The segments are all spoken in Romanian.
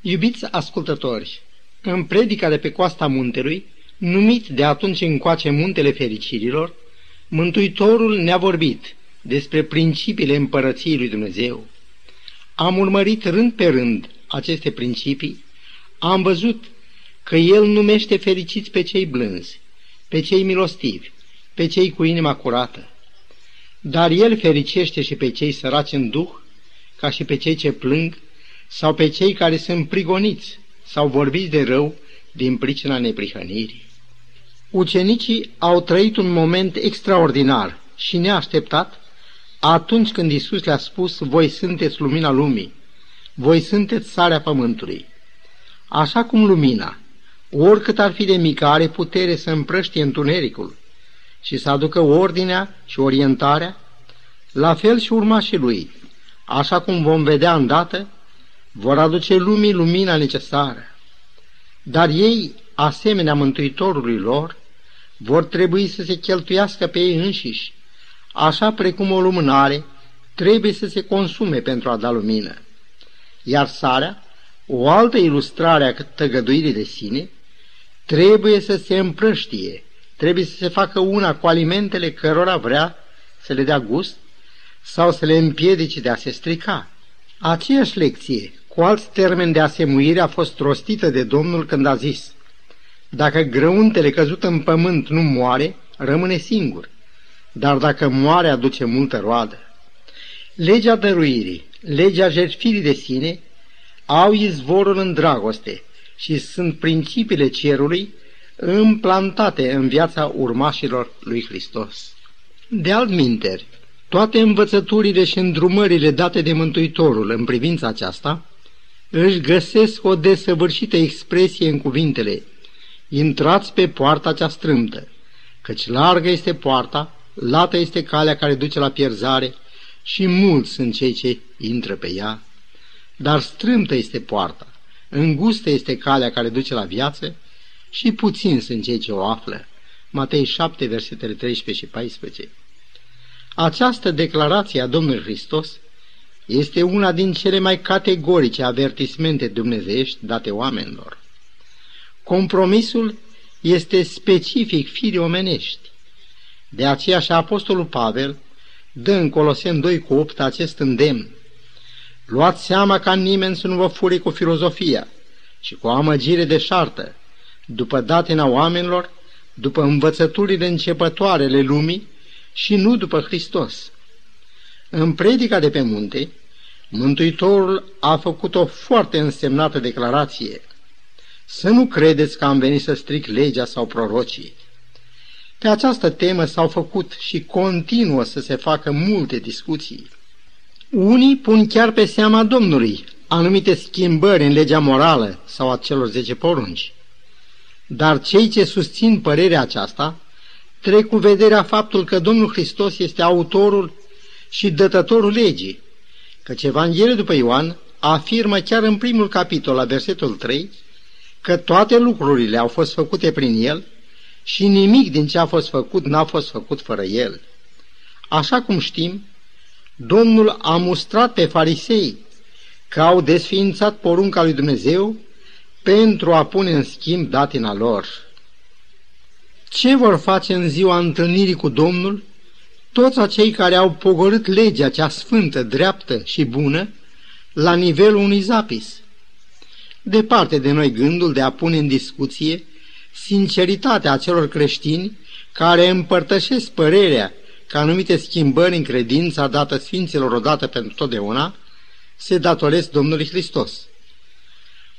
Iubiți ascultători, în predica de pe coasta muntelui, numit de atunci încoace muntele fericirilor, Mântuitorul ne-a vorbit despre principiile împărăției lui Dumnezeu. Am urmărit rând pe rând aceste principii, am văzut că El numește fericiți pe cei blânzi, pe cei milostivi, pe cei cu inima curată. Dar El fericește și pe cei săraci în duh, ca și pe cei ce plâng, sau pe cei care sunt prigoniți sau vorbiți de rău din pricina neprihănirii. Ucenicii au trăit un moment extraordinar și neașteptat atunci când Isus le-a spus, voi sunteți lumina lumii, voi sunteți sarea pământului. Așa cum lumina, oricât ar fi de mică, are putere să împrăștie întunericul și să aducă ordinea și orientarea, la fel și urmașii lui, așa cum vom vedea îndată, vor aduce lumii lumina necesară. Dar ei, asemenea Mântuitorului lor, vor trebui să se cheltuiască pe ei înșiși, așa precum o lumânare trebuie să se consume pentru a da lumină. Iar sarea, o altă ilustrare a tăgăduirii de sine, trebuie să se împrăștie, trebuie să se facă una cu alimentele cărora vrea să le dea gust sau să le împiedice de a se strica. Aceeași lecție, cu alt termen de asemuire, a fost rostită de Domnul când a zis Dacă grăuntele căzut în pământ nu moare, rămâne singur, dar dacă moare aduce multă roadă. Legea dăruirii, legea jertfirii de sine, au izvorul în dragoste și sunt principiile cerului implantate în viața urmașilor lui Hristos. De altminteri, toate învățăturile și îndrumările date de Mântuitorul în privința aceasta își găsesc o desăvârșită expresie în cuvintele Intrați pe poarta cea strâmtă, căci largă este poarta, lată este calea care duce la pierzare și mulți sunt cei ce intră pe ea. Dar strâmtă este poarta, îngustă este calea care duce la viață și puțin sunt cei ce o află. Matei 7, versetele 13 și 14. Această declarație a Domnului Hristos este una din cele mai categorice avertismente dumnezeiești date oamenilor. Compromisul este specific firii omenești. De aceea și Apostolul Pavel dă în Coloseni 2 cu 8 acest îndemn. Luați seama ca nimeni să nu vă fure cu filozofia și cu amăgire de șartă, după datina oamenilor, după învățăturile începătoarele lumii și nu după Hristos. În predica de pe munte, Mântuitorul a făcut o foarte însemnată declarație. Să nu credeți că am venit să stric legea sau prorocii. Pe această temă s-au făcut și continuă să se facă multe discuții. Unii pun chiar pe seama Domnului anumite schimbări în legea morală sau a celor zece porunci. Dar cei ce susțin părerea aceasta trec cu vederea faptul că Domnul Hristos este autorul și dătătorul legii, căci Evanghelia după Ioan afirmă chiar în primul capitol, la versetul 3, că toate lucrurile au fost făcute prin El și nimic din ce a fost făcut n-a fost făcut fără El. Așa cum știm, Domnul a mustrat pe farisei că au desființat porunca lui Dumnezeu pentru a pune în schimb datina lor. Ce vor face în ziua întâlnirii cu Domnul? Toți acei care au pogorât legea cea sfântă, dreaptă și bună la nivelul unui zapis. Departe de noi gândul de a pune în discuție sinceritatea acelor creștini care împărtășesc părerea că anumite schimbări în credința dată Sfinților odată pentru totdeauna se datoresc Domnului Hristos.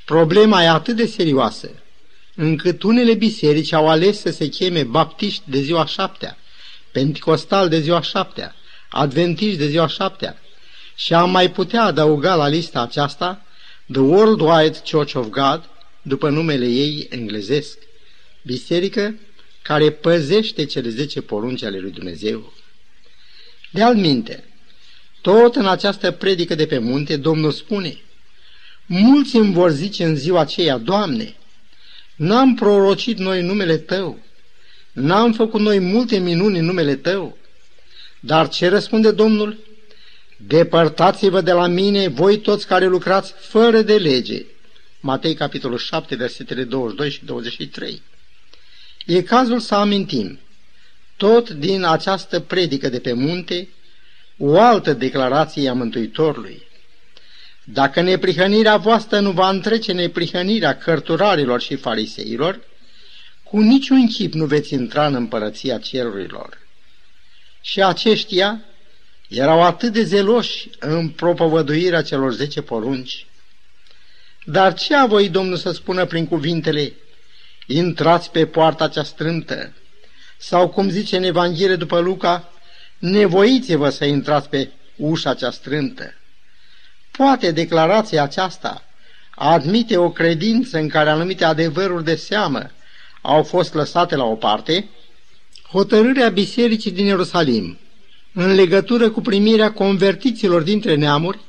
Problema e atât de serioasă, încât unele biserici au ales să se cheme baptiști de ziua șaptea, penticostal de ziua șaptea, adventiști de ziua șaptea și am mai putea adăuga la lista aceasta The Worldwide Church of God, după numele ei englezesc, biserică care păzește cele zece porunci ale lui Dumnezeu. De alminte, tot în această predică de pe munte, Domnul spune, Mulți îmi vor zice în ziua aceea, Doamne, n-am prorocit noi numele Tău, n-am făcut noi multe minuni în numele Tău. Dar ce răspunde Domnul? Depărtați-vă de la mine, voi toți care lucrați fără de lege, Matei capitolul 7, versetele 22 și 23. E cazul să amintim, tot din această predică de pe munte, o altă declarație a Mântuitorului. Dacă neprihănirea voastră nu va întrece neprihănirea cărturarilor și fariseilor, cu niciun chip nu veți intra în împărăția cerurilor. Și aceștia erau atât de zeloși în propovăduirea celor zece porunci. Dar ce a voi Domnul să spună prin cuvintele, intrați pe poarta cea strâmtă, sau cum zice în Evanghelie după Luca, nevoiți-vă să intrați pe ușa cea strântă. Poate declarația aceasta admite o credință în care anumite adevăruri de seamă au fost lăsate la o parte? Hotărârea bisericii din Ierusalim în legătură cu primirea convertiților dintre neamuri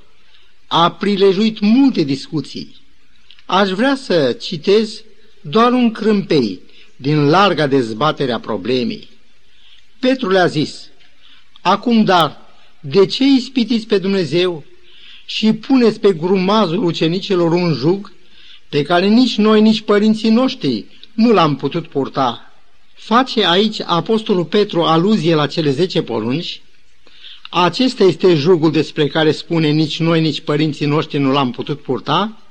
a prilejuit multe discuții. Aș vrea să citez doar un crâmpei din larga dezbatere a problemei. Petru le-a zis, Acum dar, de ce ispitiți pe Dumnezeu și puneți pe grumazul ucenicilor un jug pe care nici noi, nici părinții noștri nu l-am putut purta? Face aici Apostolul Petru aluzie la cele zece porunci? Acesta este jugul despre care spune nici noi, nici părinții noștri nu l-am putut purta?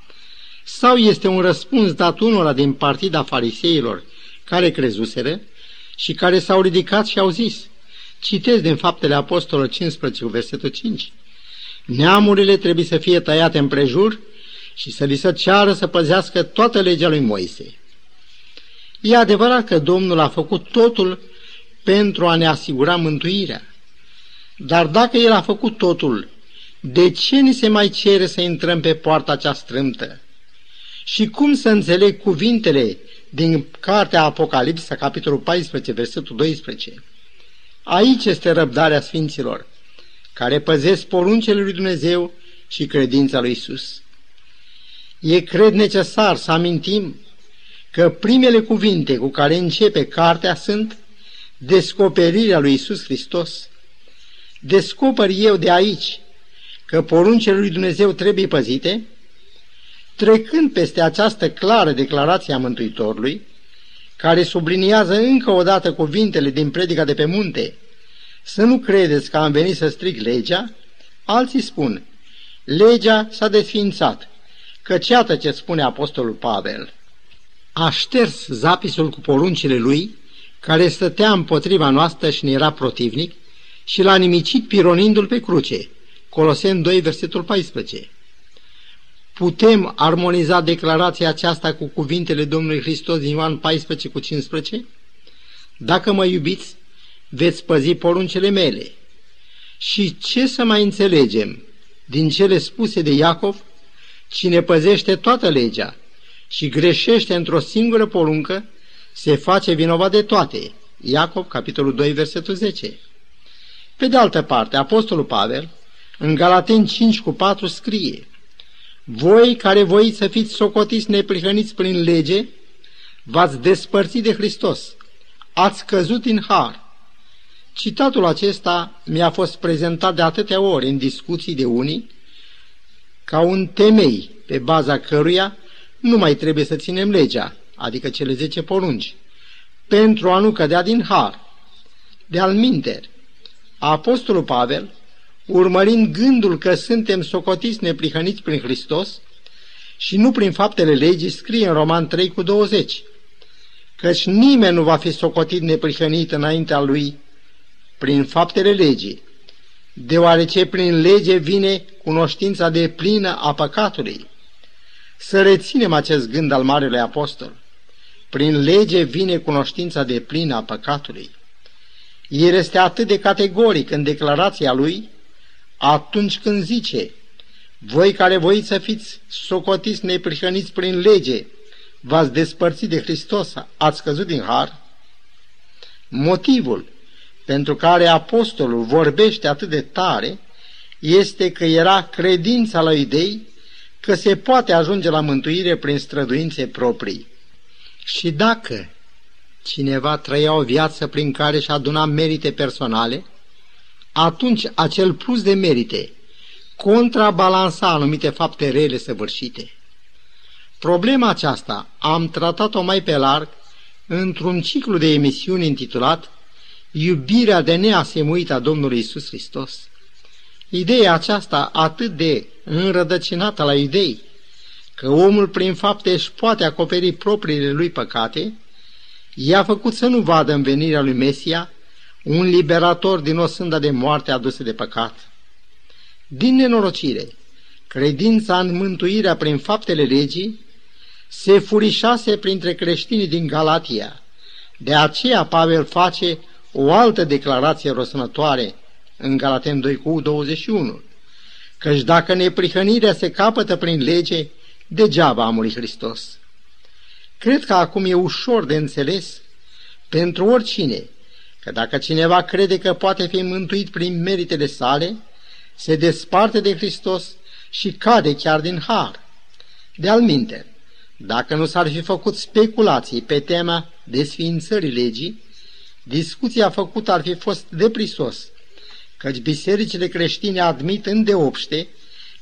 Sau este un răspuns dat unora din partida fariseilor care crezuseră și care s-au ridicat și au zis, citesc din Faptele Apostolului 15, versetul 5, Neamurile trebuie să fie tăiate împrejur și să li se ceară să păzească toată legea lui Moise. E adevărat că Domnul a făcut totul pentru a ne asigura mântuirea. Dar dacă El a făcut totul, de ce ni se mai cere să intrăm pe poarta cea strâmtă? Și cum să înțeleg cuvintele din cartea Apocalipsa, capitolul 14, versetul 12? Aici este răbdarea Sfinților, care păzesc poruncele lui Dumnezeu și credința lui Isus. E cred necesar să amintim că primele cuvinte cu care începe cartea sunt descoperirea lui Isus Hristos. Descoper eu de aici că poruncele lui Dumnezeu trebuie păzite, trecând peste această clară declarație a Mântuitorului, care subliniază încă o dată cuvintele din predica de pe munte, să nu credeți că am venit să stric legea, alții spun, legea s-a desfințat, căci iată ce spune Apostolul Pavel. A șters zapisul cu poruncile lui, care stătea împotriva noastră și ne era protivnic, și l-a nimicit pironindu-l pe cruce. Coloseni 2, versetul 14. Putem armoniza declarația aceasta cu cuvintele Domnului Hristos din Ioan 14 cu 15? Dacă mă iubiți, veți păzi poruncele mele. Și ce să mai înțelegem din cele spuse de Iacov? Cine păzește toată legea și greșește într-o singură poruncă, se face vinovat de toate. Iacov, capitolul 2, versetul 10. Pe de altă parte, Apostolul Pavel, în Galaten 5 cu 4 scrie Voi care voiți să fiți socotiți neprihăniți prin lege, v-ați despărțit de Hristos, ați căzut în har. Citatul acesta mi-a fost prezentat de atâtea ori în discuții de unii ca un temei pe baza căruia nu mai trebuie să ținem legea, adică cele zece porunci, pentru a nu cădea din har. De alminteri, Apostolul Pavel, urmărind gândul că suntem socotiți neprihăniți prin Hristos și nu prin faptele legii, scrie în Roman 3 cu 20, căci nimeni nu va fi socotit neprihănit înaintea lui prin faptele legii, deoarece prin lege vine cunoștința de plină a păcatului. Să reținem acest gând al Marelui Apostol. Prin lege vine cunoștința de plină a păcatului. El este atât de categoric în declarația lui atunci când zice Voi care voiți să fiți socotiți neprihăniți prin lege, v-ați despărțit de Hristos, ați căzut din har? Motivul pentru care apostolul vorbește atât de tare este că era credința la idei că se poate ajunge la mântuire prin străduințe proprii. Și dacă cineva trăia o viață prin care își aduna merite personale, atunci acel plus de merite contrabalansa anumite fapte rele săvârșite. Problema aceasta am tratat-o mai pe larg într-un ciclu de emisiuni intitulat Iubirea de neasemuită a Domnului Isus Hristos. Ideea aceasta atât de înrădăcinată la idei, că omul prin fapte își poate acoperi propriile lui păcate, i-a făcut să nu vadă în venirea lui Mesia un liberator din o sânda de moarte adusă de păcat. Din nenorocire, credința în mântuirea prin faptele legii se furișase printre creștinii din Galatia. De aceea Pavel face o altă declarație rosănătoare în Galaten 2 cu 21. Căci dacă neprihănirea se capătă prin lege, degeaba a murit Hristos. Cred că acum e ușor de înțeles pentru oricine că dacă cineva crede că poate fi mântuit prin meritele sale, se desparte de Hristos și cade chiar din har. De alminte, dacă nu s-ar fi făcut speculații pe tema desființării legii, discuția făcută ar fi fost deprisos, căci bisericile creștine admit îndeopște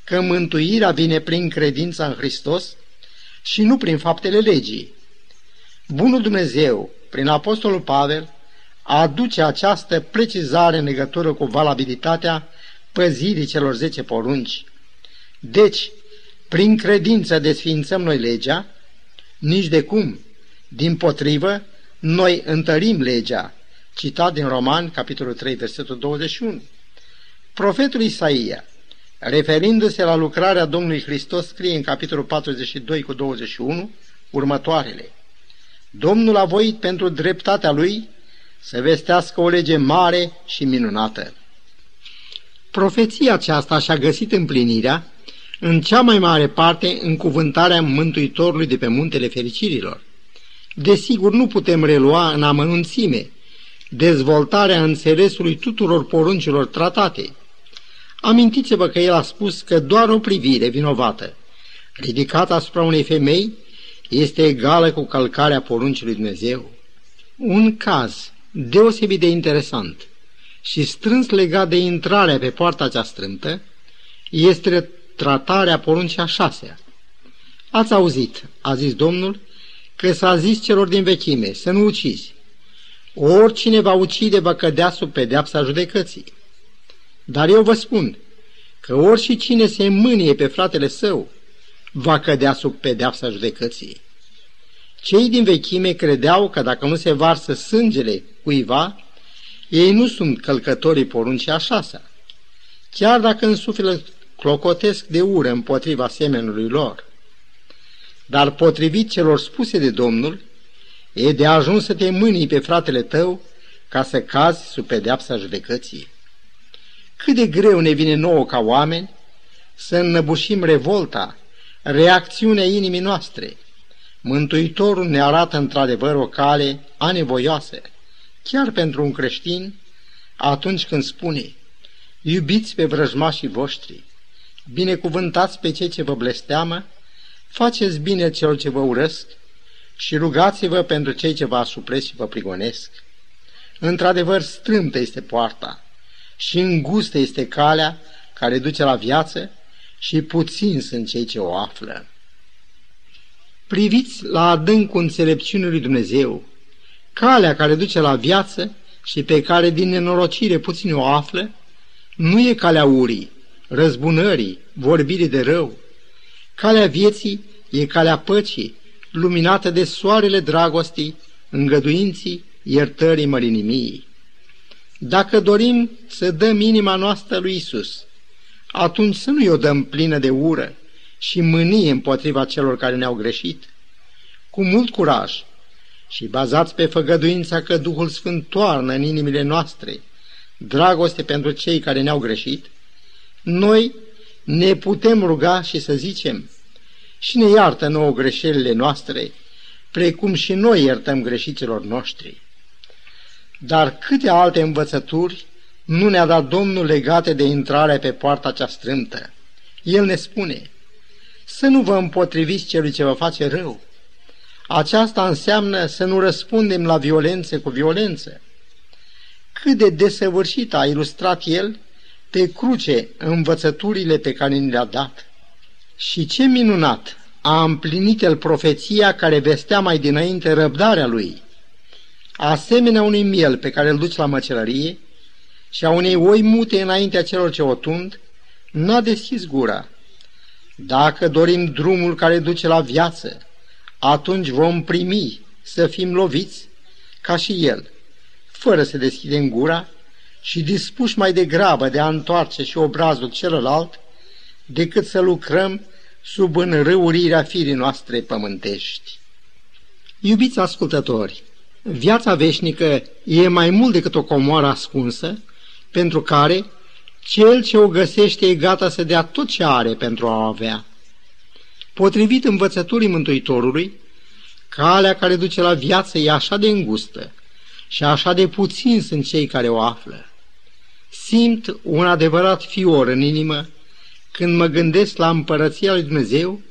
că mântuirea vine prin credința în Hristos și nu prin faptele legii. Bunul Dumnezeu, prin Apostolul Pavel, aduce această precizare în legătură cu valabilitatea păzirii celor zece porunci. Deci, prin credință desfințăm noi legea? Nici de cum. Din potrivă, noi întărim legea. Citat din Roman, capitolul 3, versetul 21. Profetul Isaia, referindu-se la lucrarea Domnului Hristos, scrie în capitolul 42 cu 21 următoarele. Domnul a voit pentru dreptatea lui să vestească o lege mare și minunată. Profeția aceasta și-a găsit împlinirea în cea mai mare parte în cuvântarea Mântuitorului de pe Muntele Fericirilor. Desigur, nu putem relua în amănunțime dezvoltarea înțelesului tuturor poruncilor tratate. Amintiți-vă că el a spus că doar o privire vinovată, ridicată asupra unei femei, este egală cu călcarea poruncii Dumnezeu. Un caz deosebit de interesant și strâns legat de intrarea pe poarta cea strâmtă este tratarea poruncii a șasea. Ați auzit, a zis Domnul, că s-a zis celor din vechime să nu ucizi. Oricine va ucide va cădea sub pedeapsa judecății. Dar eu vă spun că oricine se mânie pe fratele său va cădea sub pedeapsa judecății. Cei din vechime credeau că dacă nu se varsă sângele cuiva, ei nu sunt călcătorii poruncii a șasea, chiar dacă în suflet clocotesc de ură împotriva semenului lor. Dar potrivit celor spuse de Domnul, e de ajuns să te mânii pe fratele tău ca să cazi sub pedeapsa judecății. Cât de greu ne vine nouă ca oameni să înnăbușim revolta, reacțiunea inimii noastre. Mântuitorul ne arată într-adevăr o cale anevoioasă, chiar pentru un creștin, atunci când spune, iubiți pe vrăjmașii voștri, binecuvântați pe cei ce vă blesteamă, faceți bine celor ce vă urăsc și rugați-vă pentru cei ce vă asupresc și vă prigonesc. Într-adevăr, strâmtă este poarta și îngustă este calea care duce la viață și puțin sunt cei ce o află. Priviți la adâncul înțelepciunii lui Dumnezeu, calea care duce la viață și pe care din nenorocire puțin o află, nu e calea urii, răzbunării, vorbirii de rău. Calea vieții e calea păcii, luminată de soarele dragostii, îngăduinții, iertării mărinimii. Dacă dorim să dăm inima noastră lui Isus, atunci să nu-i o dăm plină de ură și mânie împotriva celor care ne-au greșit. Cu mult curaj și bazați pe făgăduința că Duhul Sfânt toarnă în inimile noastre dragoste pentru cei care ne-au greșit, noi ne putem ruga și să zicem, și ne iartă nouă greșelile noastre, precum și noi iertăm greșiților noștri. Dar câte alte învățături nu ne-a dat Domnul legate de intrarea pe poarta cea strâmtă. El ne spune, să nu vă împotriviți celui ce vă face rău. Aceasta înseamnă să nu răspundem la violențe cu violență. Cât de desăvârșit a ilustrat el pe cruce învățăturile pe care ni le-a dat. Și ce minunat a împlinit el profeția care vestea mai dinainte răbdarea lui. Asemenea unui miel pe care îl duci la măcelărie și a unei oi mute înaintea celor ce o tund, n-a deschis gura. Dacă dorim drumul care duce la viață, atunci vom primi să fim loviți ca și el, fără să deschidem gura și dispuși mai degrabă de a întoarce și obrazul celălalt, decât să lucrăm sub înrăurirea firii noastre pământești. Iubiți ascultători, viața veșnică e mai mult decât o comoară ascunsă, pentru care cel ce o găsește e gata să dea tot ce are pentru a o avea. Potrivit învățăturii Mântuitorului, calea care duce la viață e așa de îngustă și așa de puțin sunt cei care o află. Simt un adevărat fior în inimă când mă gândesc la împărăția lui Dumnezeu,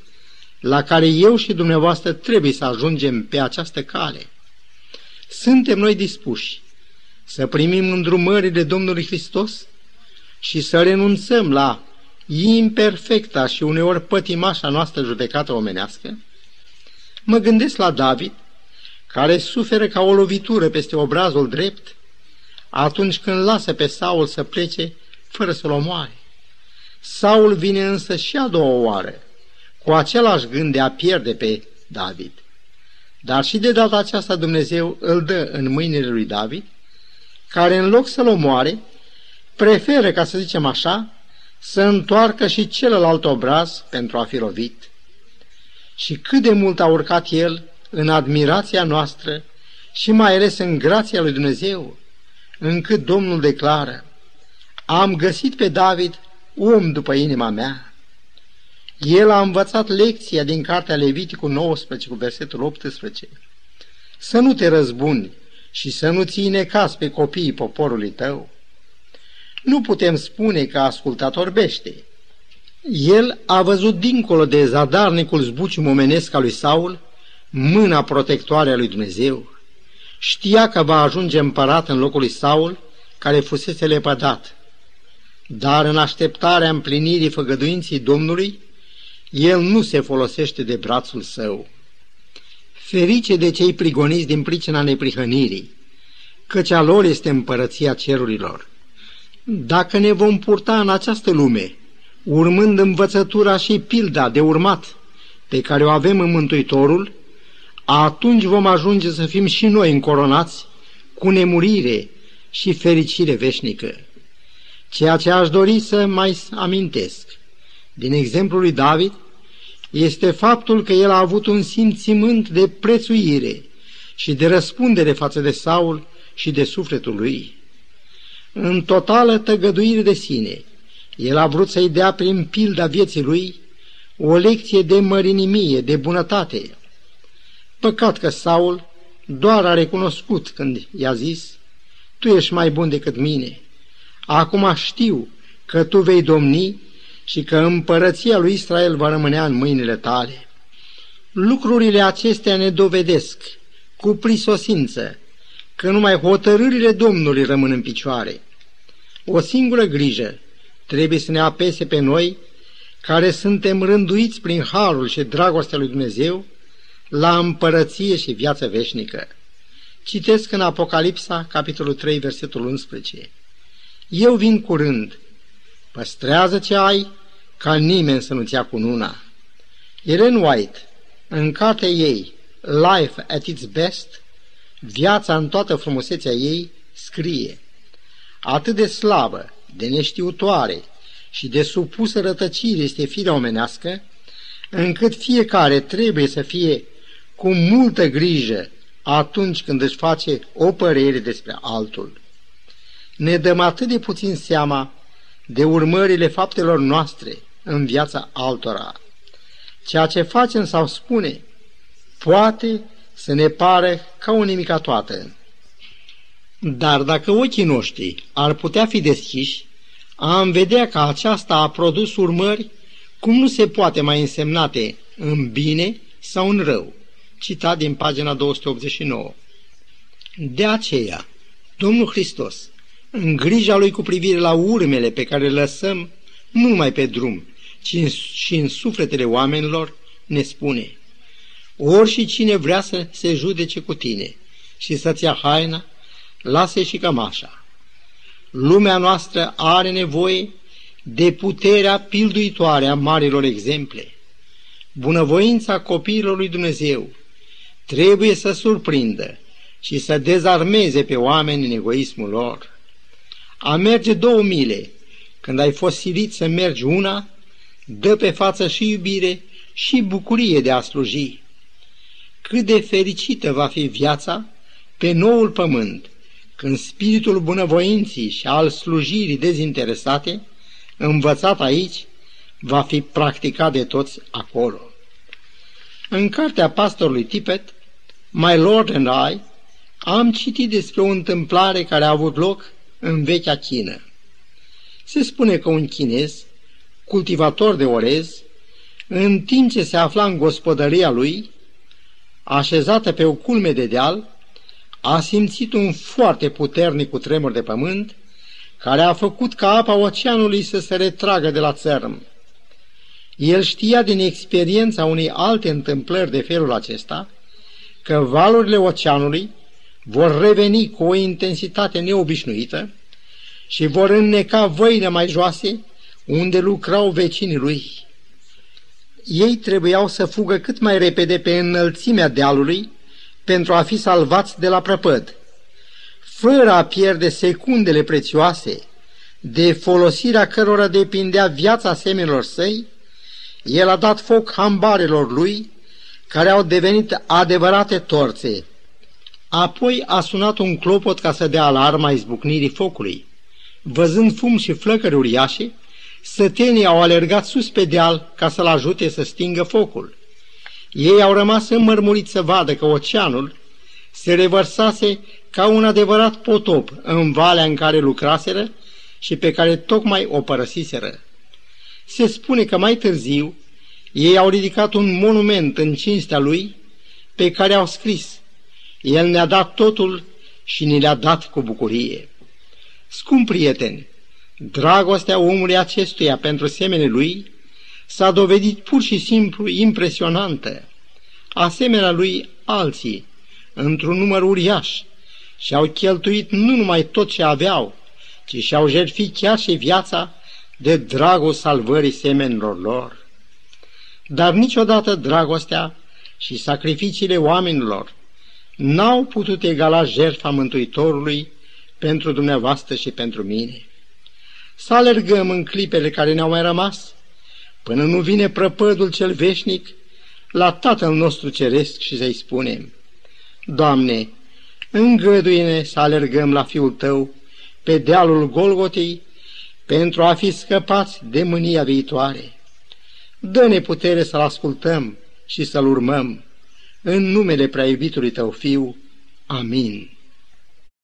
la care eu și dumneavoastră trebuie să ajungem pe această cale. Suntem noi dispuși să primim îndrumările Domnului Hristos și să renunțăm la imperfecta și uneori pătimașa noastră judecată omenească? Mă gândesc la David, care suferă ca o lovitură peste obrazul drept atunci când lasă pe Saul să plece fără să-l omoare. Saul vine însă și a doua oară, cu același gând de a pierde pe David. Dar și de data aceasta Dumnezeu îl dă în mâinile lui David, care în loc să-l omoare, preferă, ca să zicem așa, să întoarcă și celălalt obraz pentru a fi lovit. Și cât de mult a urcat el în admirația noastră și mai ales în grația lui Dumnezeu, încât Domnul declară, am găsit pe David om după inima mea. El a învățat lecția din cartea Leviticul 19 cu versetul 18. Să nu te răzbuni și să nu ții necas pe copiii poporului tău. Nu putem spune că a ascultat orbește. El a văzut dincolo de zadarnicul zbuciu momenesc al lui Saul mâna protectoare a lui Dumnezeu. Știa că va ajunge împărat în locul lui Saul, care fusese lepădat dar în așteptarea împlinirii făgăduinții Domnului, el nu se folosește de brațul său. Ferice de cei prigoniți din pricina neprihănirii, căci a lor este împărăția cerurilor. Dacă ne vom purta în această lume, urmând învățătura și pilda de urmat pe care o avem în Mântuitorul, atunci vom ajunge să fim și noi încoronați cu nemurire și fericire veșnică. Ceea ce aș dori să mai amintesc din exemplul lui David este faptul că el a avut un simțimânt de prețuire și de răspundere față de Saul și de sufletul lui. În totală tăgăduire de sine, el a vrut să-i dea prin pilda vieții lui o lecție de mărinimie, de bunătate. Păcat că Saul doar a recunoscut când i-a zis, Tu ești mai bun decât mine, Acum știu că tu vei domni și că împărăția lui Israel va rămânea în mâinile tale. Lucrurile acestea ne dovedesc cu prisosință că numai hotărârile Domnului rămân în picioare. O singură grijă trebuie să ne apese pe noi, care suntem rânduiți prin harul și dragostea lui Dumnezeu la împărăție și viață veșnică. Citesc în Apocalipsa, capitolul 3, versetul 11. Eu vin curând. Păstrează ce ai, ca nimeni să nu-ți ia cu nuna. Ellen White, în cartea ei, Life at its Best, viața în toată frumusețea ei, scrie Atât de slabă, de neștiutoare și de supusă rătăcire este firea omenească, încât fiecare trebuie să fie cu multă grijă atunci când își face o părere despre altul ne dăm atât de puțin seama de urmările faptelor noastre în viața altora. Ceea ce facem sau spune poate să ne pare ca o nimica toată. Dar dacă ochii noștri ar putea fi deschiși, am vedea că aceasta a produs urmări cum nu se poate mai însemnate în bine sau în rău. Citat din pagina 289. De aceea, Domnul Hristos în grija lui cu privire la urmele pe care le lăsăm nu numai pe drum, ci și în sufletele oamenilor, ne spune, ori și cine vrea să se judece cu tine și să-ți ia haina, lasă și cămașa. Lumea noastră are nevoie de puterea pilduitoare a marilor exemple. Bunăvoința copiilor lui Dumnezeu trebuie să surprindă și să dezarmeze pe oameni în egoismul lor. A merge două mile, când ai fost silit să mergi una, dă pe față și iubire și bucurie de a sluji. Cât de fericită va fi viața pe noul pământ, când spiritul bunăvoinții și al slujirii dezinteresate, învățat aici, va fi practicat de toți acolo. În cartea pastorului Tippet, My Lord and I, am citit despre o întâmplare care a avut loc în vechea Chină. Se spune că un chinez, cultivator de orez, în timp ce se afla în gospodăria lui, așezată pe o culme de deal, a simțit un foarte puternic cutremur de pământ, care a făcut ca apa oceanului să se retragă de la țărm. El știa din experiența unei alte întâmplări de felul acesta că valurile oceanului vor reveni cu o intensitate neobișnuită și vor înneca văile mai joase unde lucrau vecinii lui. Ei trebuiau să fugă cât mai repede pe înălțimea dealului pentru a fi salvați de la prăpăd, fără a pierde secundele prețioase de folosirea cărora depindea viața semenilor săi, el a dat foc hambarelor lui, care au devenit adevărate torțe. Apoi a sunat un clopot ca să dea alarma izbucnirii focului. Văzând fum și flăcări uriașe, sătenii au alergat sus pe deal ca să-l ajute să stingă focul. Ei au rămas înmărmuriți să vadă că oceanul se revărsase ca un adevărat potop în valea în care lucraseră și pe care tocmai o părăsiseră. Se spune că mai târziu ei au ridicat un monument în cinstea lui pe care au scris El ne-a dat totul și ni le-a dat cu bucurie. Scump prieteni, dragostea omului acestuia pentru semenii lui s-a dovedit pur și simplu impresionantă. Asemenea lui alții, într-un număr uriaș, și-au cheltuit nu numai tot ce aveau, ci și-au jertfit chiar și viața de dragul salvării semenilor lor. Dar niciodată dragostea și sacrificiile oamenilor n-au putut egala jertfa Mântuitorului pentru dumneavoastră și pentru mine. Să alergăm în clipele care ne-au mai rămas, până nu vine prăpădul cel veșnic la Tatăl nostru Ceresc și să-i spunem, Doamne, îngăduie-ne să alergăm la Fiul Tău pe dealul Golgotei pentru a fi scăpați de mânia viitoare. Dă-ne putere să-L ascultăm și să-L urmăm. În numele prea iubitului Tău Fiu. Amin.